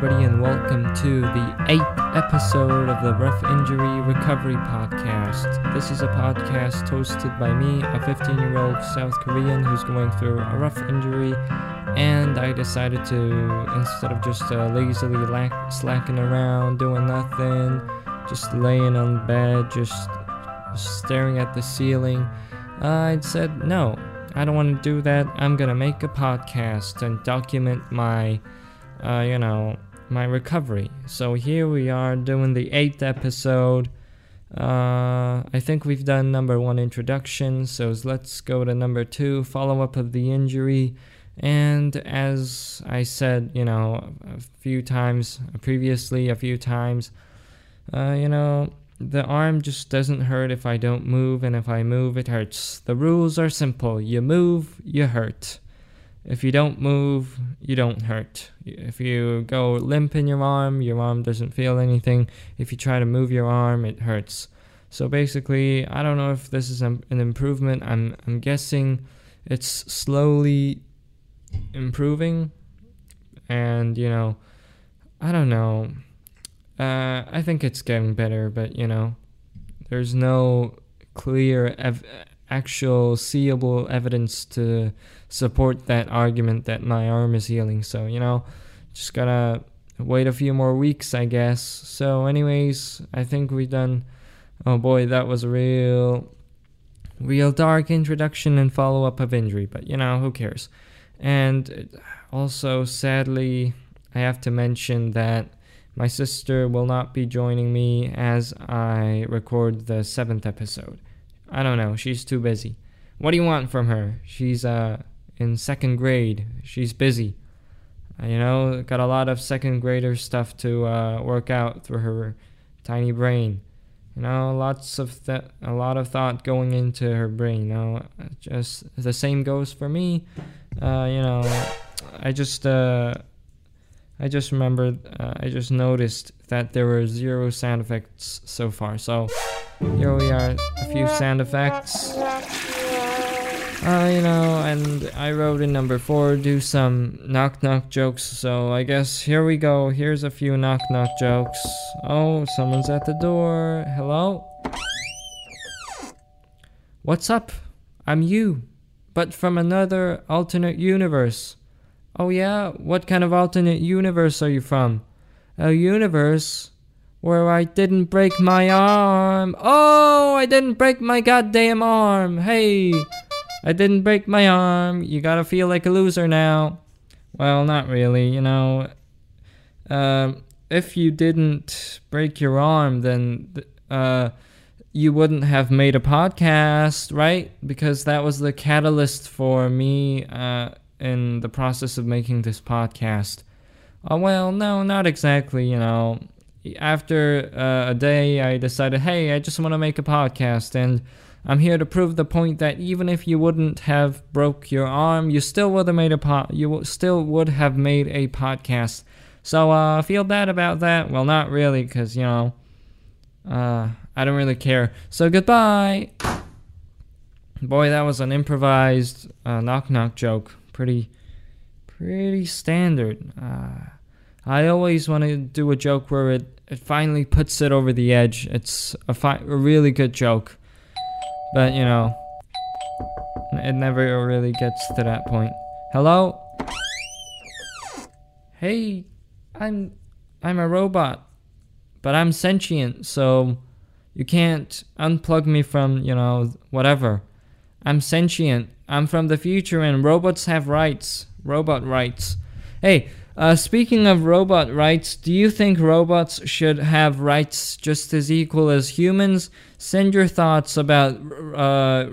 everybody, and welcome to the eighth episode of the Rough Injury Recovery Podcast. This is a podcast hosted by me, a 15 year old South Korean who's going through a rough injury, and I decided to, instead of just uh, lazily lack- slacking around, doing nothing, just laying on bed, just staring at the ceiling, I said, no, I don't want to do that. I'm gonna make a podcast and document my uh, you know, my recovery. So here we are doing the eighth episode. Uh, I think we've done number one introduction, so let's go to number two follow up of the injury. And as I said, you know, a few times previously, a few times, uh, you know, the arm just doesn't hurt if I don't move, and if I move, it hurts. The rules are simple you move, you hurt. If you don't move, you don't hurt. If you go limp in your arm, your arm doesn't feel anything. If you try to move your arm, it hurts. So basically, I don't know if this is an improvement. I'm I'm guessing it's slowly improving, and you know, I don't know. Uh, I think it's getting better, but you know, there's no clear ev- actual seeable evidence to support that argument that my arm is healing. So, you know, just gotta wait a few more weeks, I guess. So, anyways, I think we've done. Oh boy, that was a real, real dark introduction and follow up of injury, but you know, who cares? And also, sadly, I have to mention that my sister will not be joining me as I record the seventh episode. I don't know. She's too busy. What do you want from her? She's uh in second grade. She's busy. Uh, you know, got a lot of second grader stuff to uh, work out through her tiny brain. You know, lots of th- a lot of thought going into her brain. You know, just the same goes for me. Uh, you know, I just uh, I just remembered. Uh, I just noticed that there were zero sound effects so far. So here we are, a few sound effects. Uh, you know, and I wrote in number four, do some knock knock jokes. So I guess here we go. Here's a few knock knock jokes. Oh, someone's at the door. Hello? What's up? I'm you, but from another alternate universe. Oh, yeah? What kind of alternate universe are you from? A universe where I didn't break my arm. Oh, I didn't break my goddamn arm. Hey, I didn't break my arm. You gotta feel like a loser now. Well, not really, you know. Uh, if you didn't break your arm, then uh, you wouldn't have made a podcast, right? Because that was the catalyst for me uh, in the process of making this podcast. Uh, well, no, not exactly, you know after uh, a day, I decided, hey, I just want to make a podcast, and I'm here to prove the point that even if you wouldn't have broke your arm, you still would have made a po- you still would have made a podcast. So, uh, feel bad about that? Well, not really, because you know, uh, I don't really care. So goodbye. Boy, that was an improvised uh, knock knock joke. Pretty, pretty standard. Uh, I always want to do a joke where it, it finally puts it over the edge. It's a, a really good joke. But, you know, it never really gets to that point. Hello? Hey, I'm I'm a robot, but I'm sentient, so you can't unplug me from, you know, whatever. I'm sentient. I'm from the future and robots have rights. Robot rights. Hey, uh, speaking of robot rights, do you think robots should have rights just as equal as humans? Send your thoughts about uh,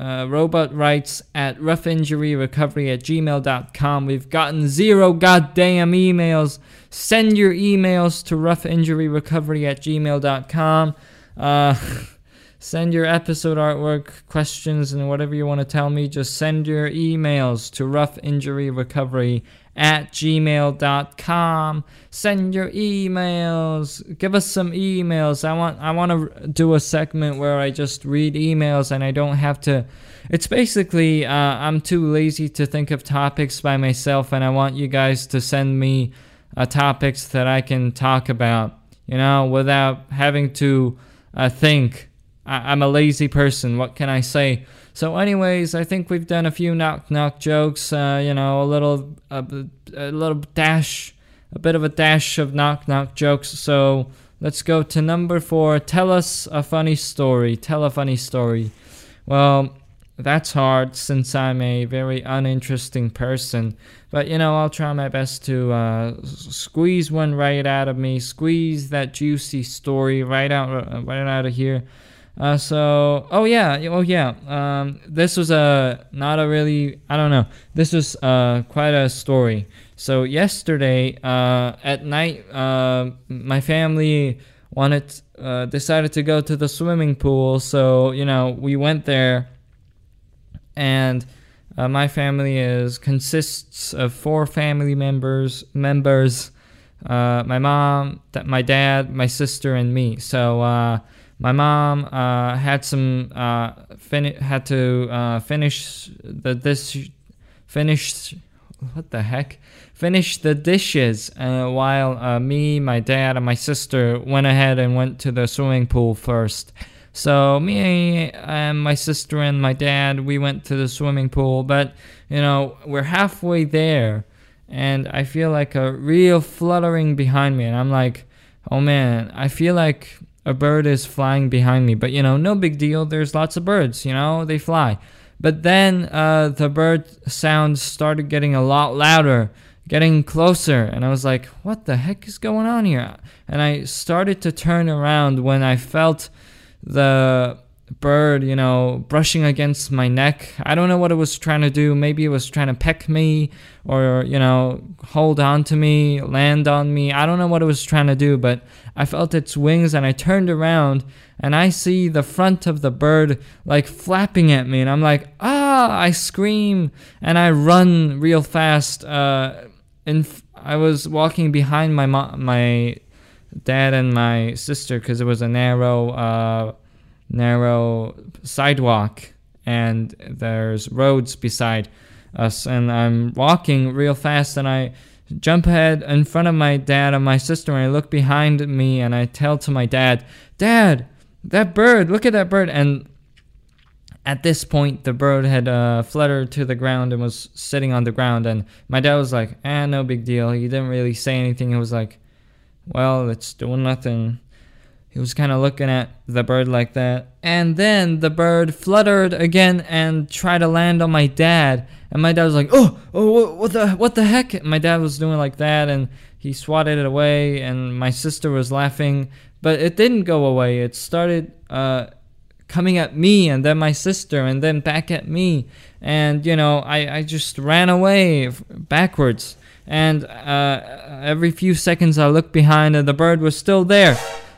uh, robot rights at roughinjuryrecovery at gmail.com. We've gotten zero goddamn emails. Send your emails to roughinjuryrecovery at gmail.com. Uh, send your episode artwork, questions, and whatever you want to tell me. Just send your emails to roughinjuryrecovery at gmail.com. Send your emails. Give us some emails. I want I want to do a segment where I just read emails and I don't have to. It's basically uh, I'm too lazy to think of topics by myself, and I want you guys to send me uh, topics that I can talk about, you know, without having to uh, think. I- I'm a lazy person. What can I say? So, anyways, I think we've done a few knock knock jokes. Uh, you know, a little a, a little dash, a bit of a dash of knock knock jokes. So let's go to number four. Tell us a funny story. Tell a funny story. Well, that's hard since I'm a very uninteresting person. But you know, I'll try my best to uh, squeeze one right out of me, squeeze that juicy story right out, right out of here. Uh, so, oh yeah, oh yeah. Um, this was a not a really, I don't know. This was uh, quite a story. So yesterday uh, at night, uh, my family wanted uh, decided to go to the swimming pool. So you know, we went there, and uh, my family is consists of four family members. Members, my mom, my dad, my sister, and me. So my mom uh, had some uh, had to uh, finish the this finish what the heck? Finish the dishes uh, while uh, me my dad and my sister went ahead and went to the swimming pool first. So me and my sister and my dad we went to the swimming pool but you know we're halfway there and i feel like a real fluttering behind me and i'm like oh man i feel like a bird is flying behind me. But you know, no big deal. There's lots of birds, you know, they fly. But then uh, the bird sounds started getting a lot louder, getting closer. And I was like, what the heck is going on here? And I started to turn around when I felt the bird, you know, brushing against my neck. I don't know what it was trying to do. Maybe it was trying to peck me or, you know, hold on to me, land on me. I don't know what it was trying to do, but I felt its wings and I turned around and I see the front of the bird like flapping at me and I'm like, ah, I scream and I run real fast. Uh, and I was walking behind my mom, my dad and my sister because it was a narrow, uh, narrow sidewalk and there's roads beside us and I'm walking real fast and I jump ahead in front of my dad and my sister and I look behind me and I tell to my dad, "Dad, that bird, look at that bird." And at this point the bird had uh, fluttered to the ground and was sitting on the ground and my dad was like, "Ah, eh, no big deal." He didn't really say anything. He was like, "Well, it's doing nothing." He was kind of looking at the bird like that. And then the bird fluttered again and tried to land on my dad. And my dad was like, "Oh, oh, what the, what the heck?" And my dad was doing like that, and he swatted it away. And my sister was laughing, but it didn't go away. It started uh, coming at me, and then my sister, and then back at me. And you know, I, I just ran away backwards. And uh, every few seconds, I looked behind, and the bird was still there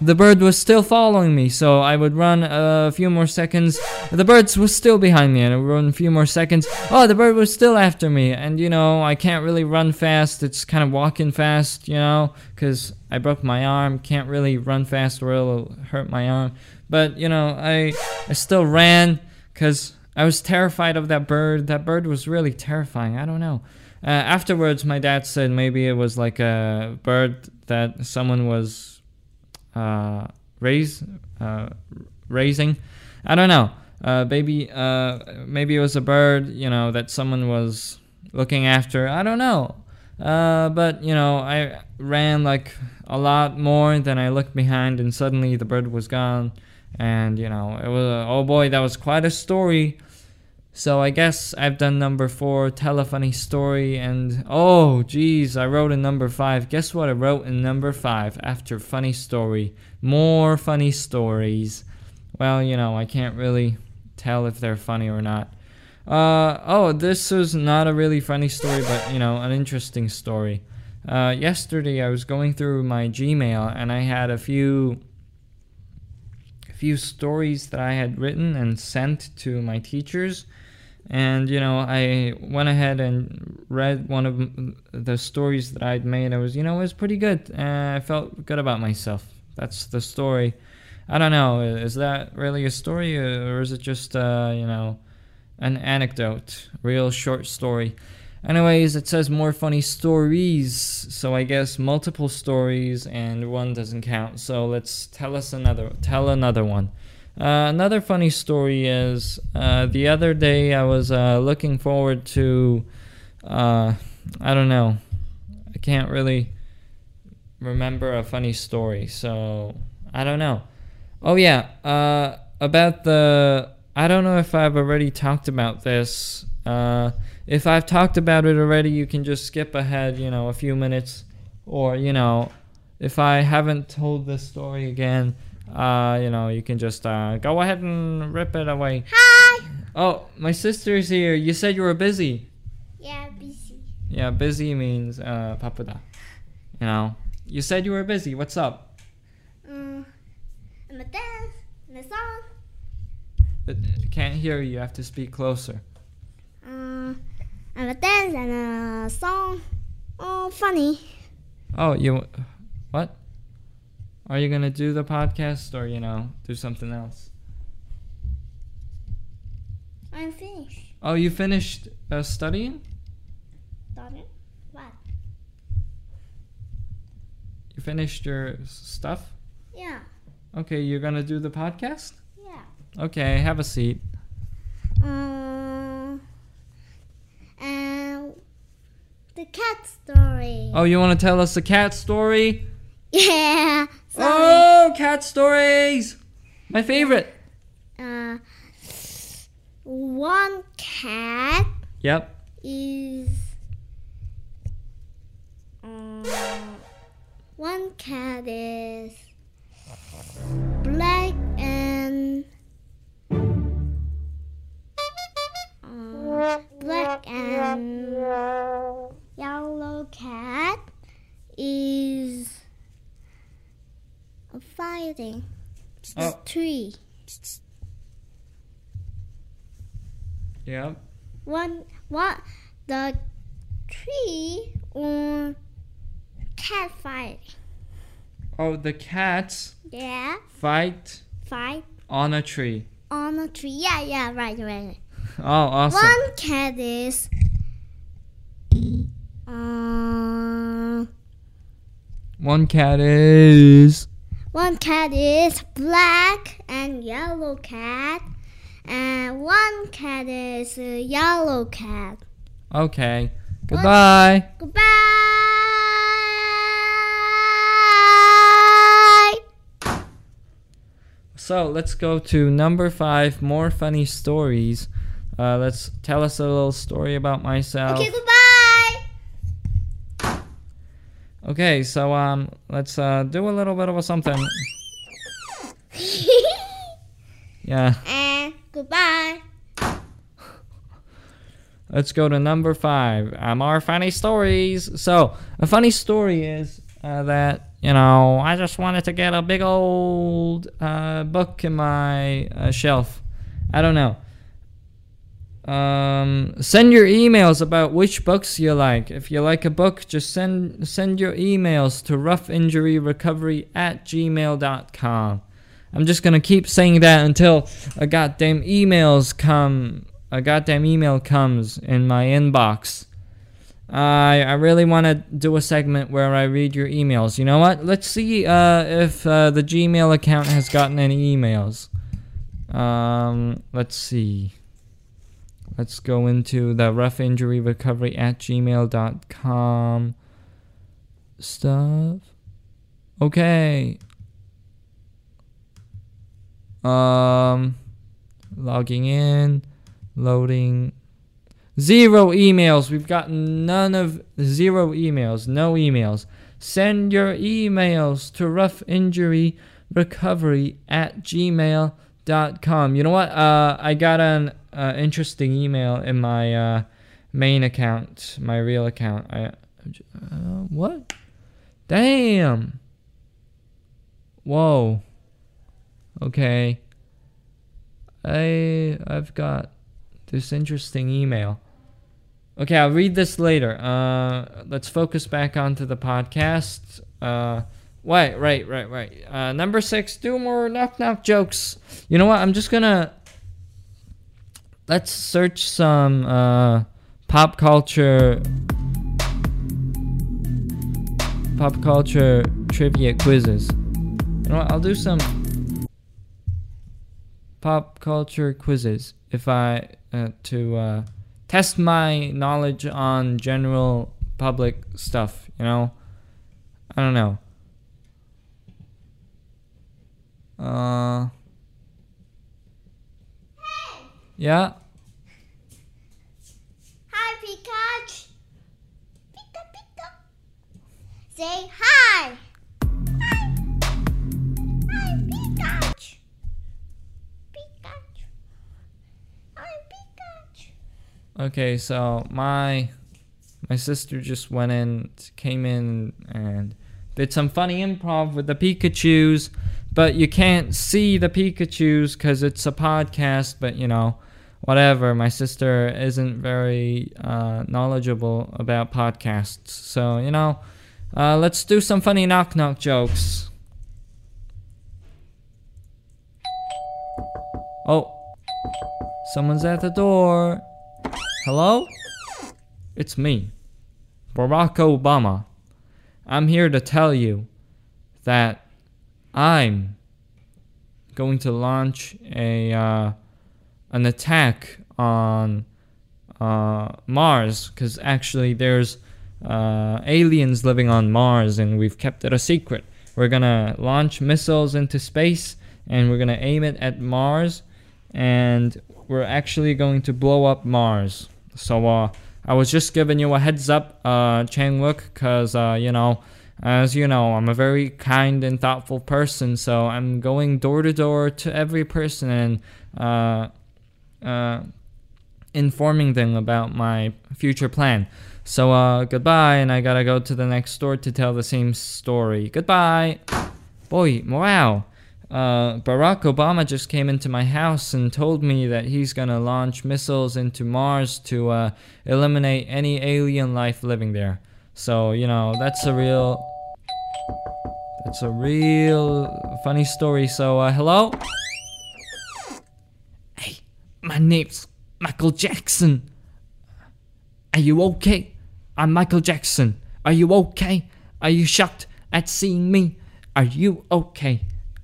the bird was still following me, so I would run a few more seconds. The bird was still behind me, and I would run a few more seconds. Oh, the bird was still after me, and you know, I can't really run fast. It's kind of walking fast, you know, because I broke my arm. Can't really run fast or it'll hurt my arm. But, you know, I, I still ran because I was terrified of that bird. That bird was really terrifying. I don't know. Uh, afterwards, my dad said maybe it was like a bird that someone was uh, raise uh, raising. I don't know. Uh, maybe uh, maybe it was a bird, you know, that someone was looking after. I don't know. Uh, but you know, I ran like a lot more than I looked behind, and suddenly the bird was gone. And you know, it was oh boy, that was quite a story. So I guess I've done number four, tell a funny story, and oh geez, I wrote in number five. Guess what I wrote in number five after funny story? More funny stories. Well, you know, I can't really tell if they're funny or not. Uh, oh, this was not a really funny story, but you know, an interesting story. Uh, yesterday I was going through my Gmail and I had a few a few stories that I had written and sent to my teachers and you know i went ahead and read one of the stories that i'd made i was you know it was pretty good uh, i felt good about myself that's the story i don't know is that really a story or is it just uh, you know an anecdote real short story Anyways, it says more funny stories, so I guess multiple stories and one doesn't count. So let's tell us another. Tell another one. Uh, another funny story is uh, the other day I was uh, looking forward to. Uh, I don't know. I can't really remember a funny story, so I don't know. Oh yeah, uh, about the. I don't know if I've already talked about this. If I've talked about it already, you can just skip ahead, you know, a few minutes, or you know, if I haven't told this story again, uh, you know, you can just uh, go ahead and rip it away. Hi. Oh, my sister's here. You said you were busy. Yeah, busy. Yeah, busy means uh, papuda. You know, you said you were busy. What's up? Mm, I'm a dance, I'm a song. I can't hear you. You have to speak closer. Um, I'm a dance and a song. Oh, funny. Oh, you what? Are you gonna do the podcast or you know do something else? I'm finished. Oh, you finished uh, studying? It? What? You finished your stuff? Yeah. Okay, you're gonna do the podcast? Yeah. Okay, have a seat. Um, and the cat story. Oh, you want to tell us a cat story? Yeah. Sorry. Oh, cat stories! My favorite. Uh, one cat Yep. is um, one cat is black and um, black and yellow cat is fighting Oh. tree. Yep. one What the tree or cat fight. Oh, the cats Yeah, fight fight on a tree. on a tree. Yeah, yeah, right, right. Oh, awesome. One cat is um One cat is. One cat is black and yellow cat, and one cat is a yellow cat. Okay. Goodbye. Goodbye. So let's go to number five. More funny stories. Uh, let's tell us a little story about myself. Okay, goodbye. Okay, so um, let's uh do a little bit of a something. Yeah. and goodbye. Let's go to number five. Uh, more funny stories. So, a funny story is uh, that, you know, I just wanted to get a big old uh, book in my uh, shelf. I don't know. Um, send your emails about which books you like. If you like a book, just send send your emails to roughinjuryrecovery at gmail.com. I'm just gonna keep saying that until a goddamn emails come a goddamn email comes in my inbox. I I really want to do a segment where I read your emails. You know what? Let's see uh, if uh, the Gmail account has gotten any emails. Um, let's see. Let's go into the rough injury recovery at gmail.com stuff. Okay. Um, logging in, loading. Zero emails. We've got none of zero emails. No emails. Send your emails to roughinjuryrecovery at gmail.com. You know what? Uh, I got an uh, interesting email in my uh, main account, my real account. I, uh, what? Damn. Whoa. Okay. I I've got this interesting email. Okay, I'll read this later. Uh, let's focus back onto the podcast. Uh, right, right, right, right. Uh, number six, do more knock knock jokes. You know what? I'm just gonna let's search some uh pop culture pop culture trivia quizzes. You know what? I'll do some pop culture quizzes if I uh, to uh, test my knowledge on general public stuff. You know, I don't know. Uh, yeah. Hi, Pikachu. Pika, Pika. Say hi. Hi. Hi, Pikachu. Pikachu. Hi, Pikachu. Okay, so my my sister just went in, came in, and did some funny improv with the Pikachu's, but you can't see the Pikachu's because it's a podcast. But you know, whatever. My sister isn't very uh, knowledgeable about podcasts, so you know, uh, let's do some funny knock knock jokes. Oh, someone's at the door. Hello? It's me, Barack Obama. I'm here to tell you that I'm going to launch a uh, an attack on uh, Mars because actually there's uh, aliens living on Mars and we've kept it a secret. We're gonna launch missiles into space and we're gonna aim it at Mars and we're actually going to blow up Mars. So uh, I was just giving you a heads up, uh, Chang Wook, because uh, you know, as you know, I'm a very kind and thoughtful person. So I'm going door to door to every person and uh, uh, informing them about my future plan. So uh, goodbye, and I gotta go to the next door to tell the same story. Goodbye. Boy, wow. Uh, Barack Obama just came into my house and told me that he's gonna launch missiles into Mars to uh, eliminate any alien life living there. So you know that's a real, that's a real funny story. So uh, hello. Hey, my name's Michael Jackson. Are you okay? I'm Michael Jackson. Are you okay? Are you shocked at seeing me? Are you okay?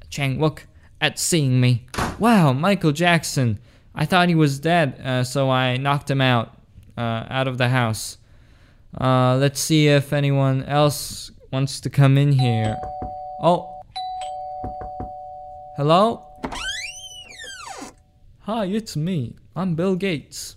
Chang Wook at seeing me. Wow, Michael Jackson. I thought he was dead, uh, so I knocked him out, uh, out of the house. Uh, let's see if anyone else wants to come in here. Oh. Hello? Hi, it's me. I'm Bill Gates.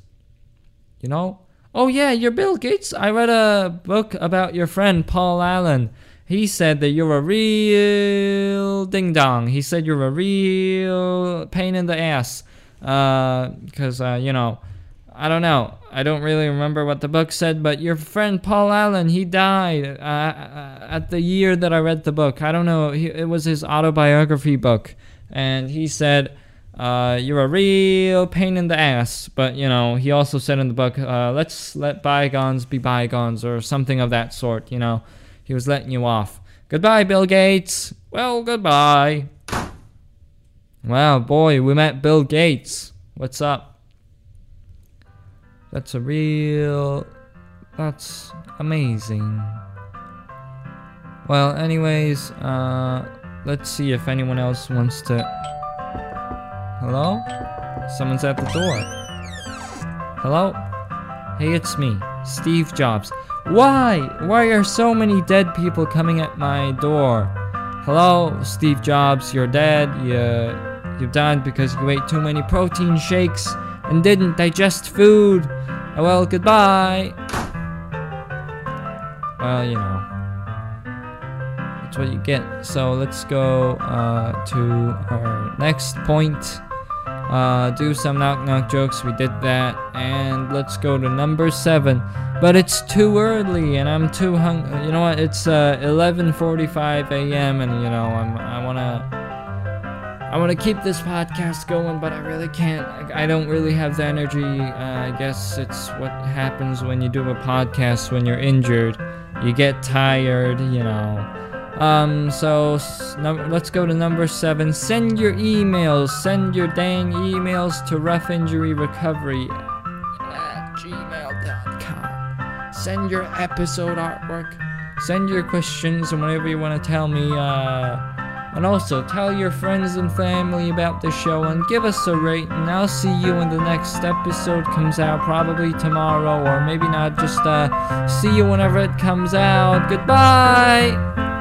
You know? Oh, yeah, you're Bill Gates. I read a book about your friend Paul Allen he said that you're a real ding dong. He said you're a real pain in the ass. Because, uh, uh, you know, I don't know. I don't really remember what the book said, but your friend Paul Allen, he died uh, uh at the year that I read the book. I don't know. He, it was his autobiography book. And he said, uh, you're a real pain in the ass. But, you know, he also said in the book, uh, let's let bygones be bygones or something of that sort, you know. He was letting you off. Goodbye, Bill Gates. Well, goodbye. Wow, boy, we met Bill Gates. What's up? That's a real. That's amazing. Well, anyways, uh, let's see if anyone else wants to. Hello? Someone's at the door. Hello? Hey, it's me, Steve Jobs. Why? Why are so many dead people coming at my door? Hello, Steve Jobs, you're dead. You, you died because you ate too many protein shakes and didn't digest food. Well, goodbye. Well, you know. That's what you get. So let's go uh, to our next point. Uh, do some knock knock jokes. We did that. And let's go to number seven. But it's too early, and I'm too hung. You know what? It's uh, 11:45 a.m. and you know I'm I wanna I wanna keep this podcast going, but I really can't. I, I don't really have the energy. Uh, I guess it's what happens when you do a podcast when you're injured. You get tired, you know. Um, so no, let's go to number seven. Send your emails. Send your dang emails to rough injury recovery at gmail.com. send your episode artwork, send your questions, and whatever you want to tell me. Uh, and also tell your friends and family about the show and give us a rate. And I'll see you when the next episode comes out, probably tomorrow or maybe not. Just uh, see you whenever it comes out. Goodbye.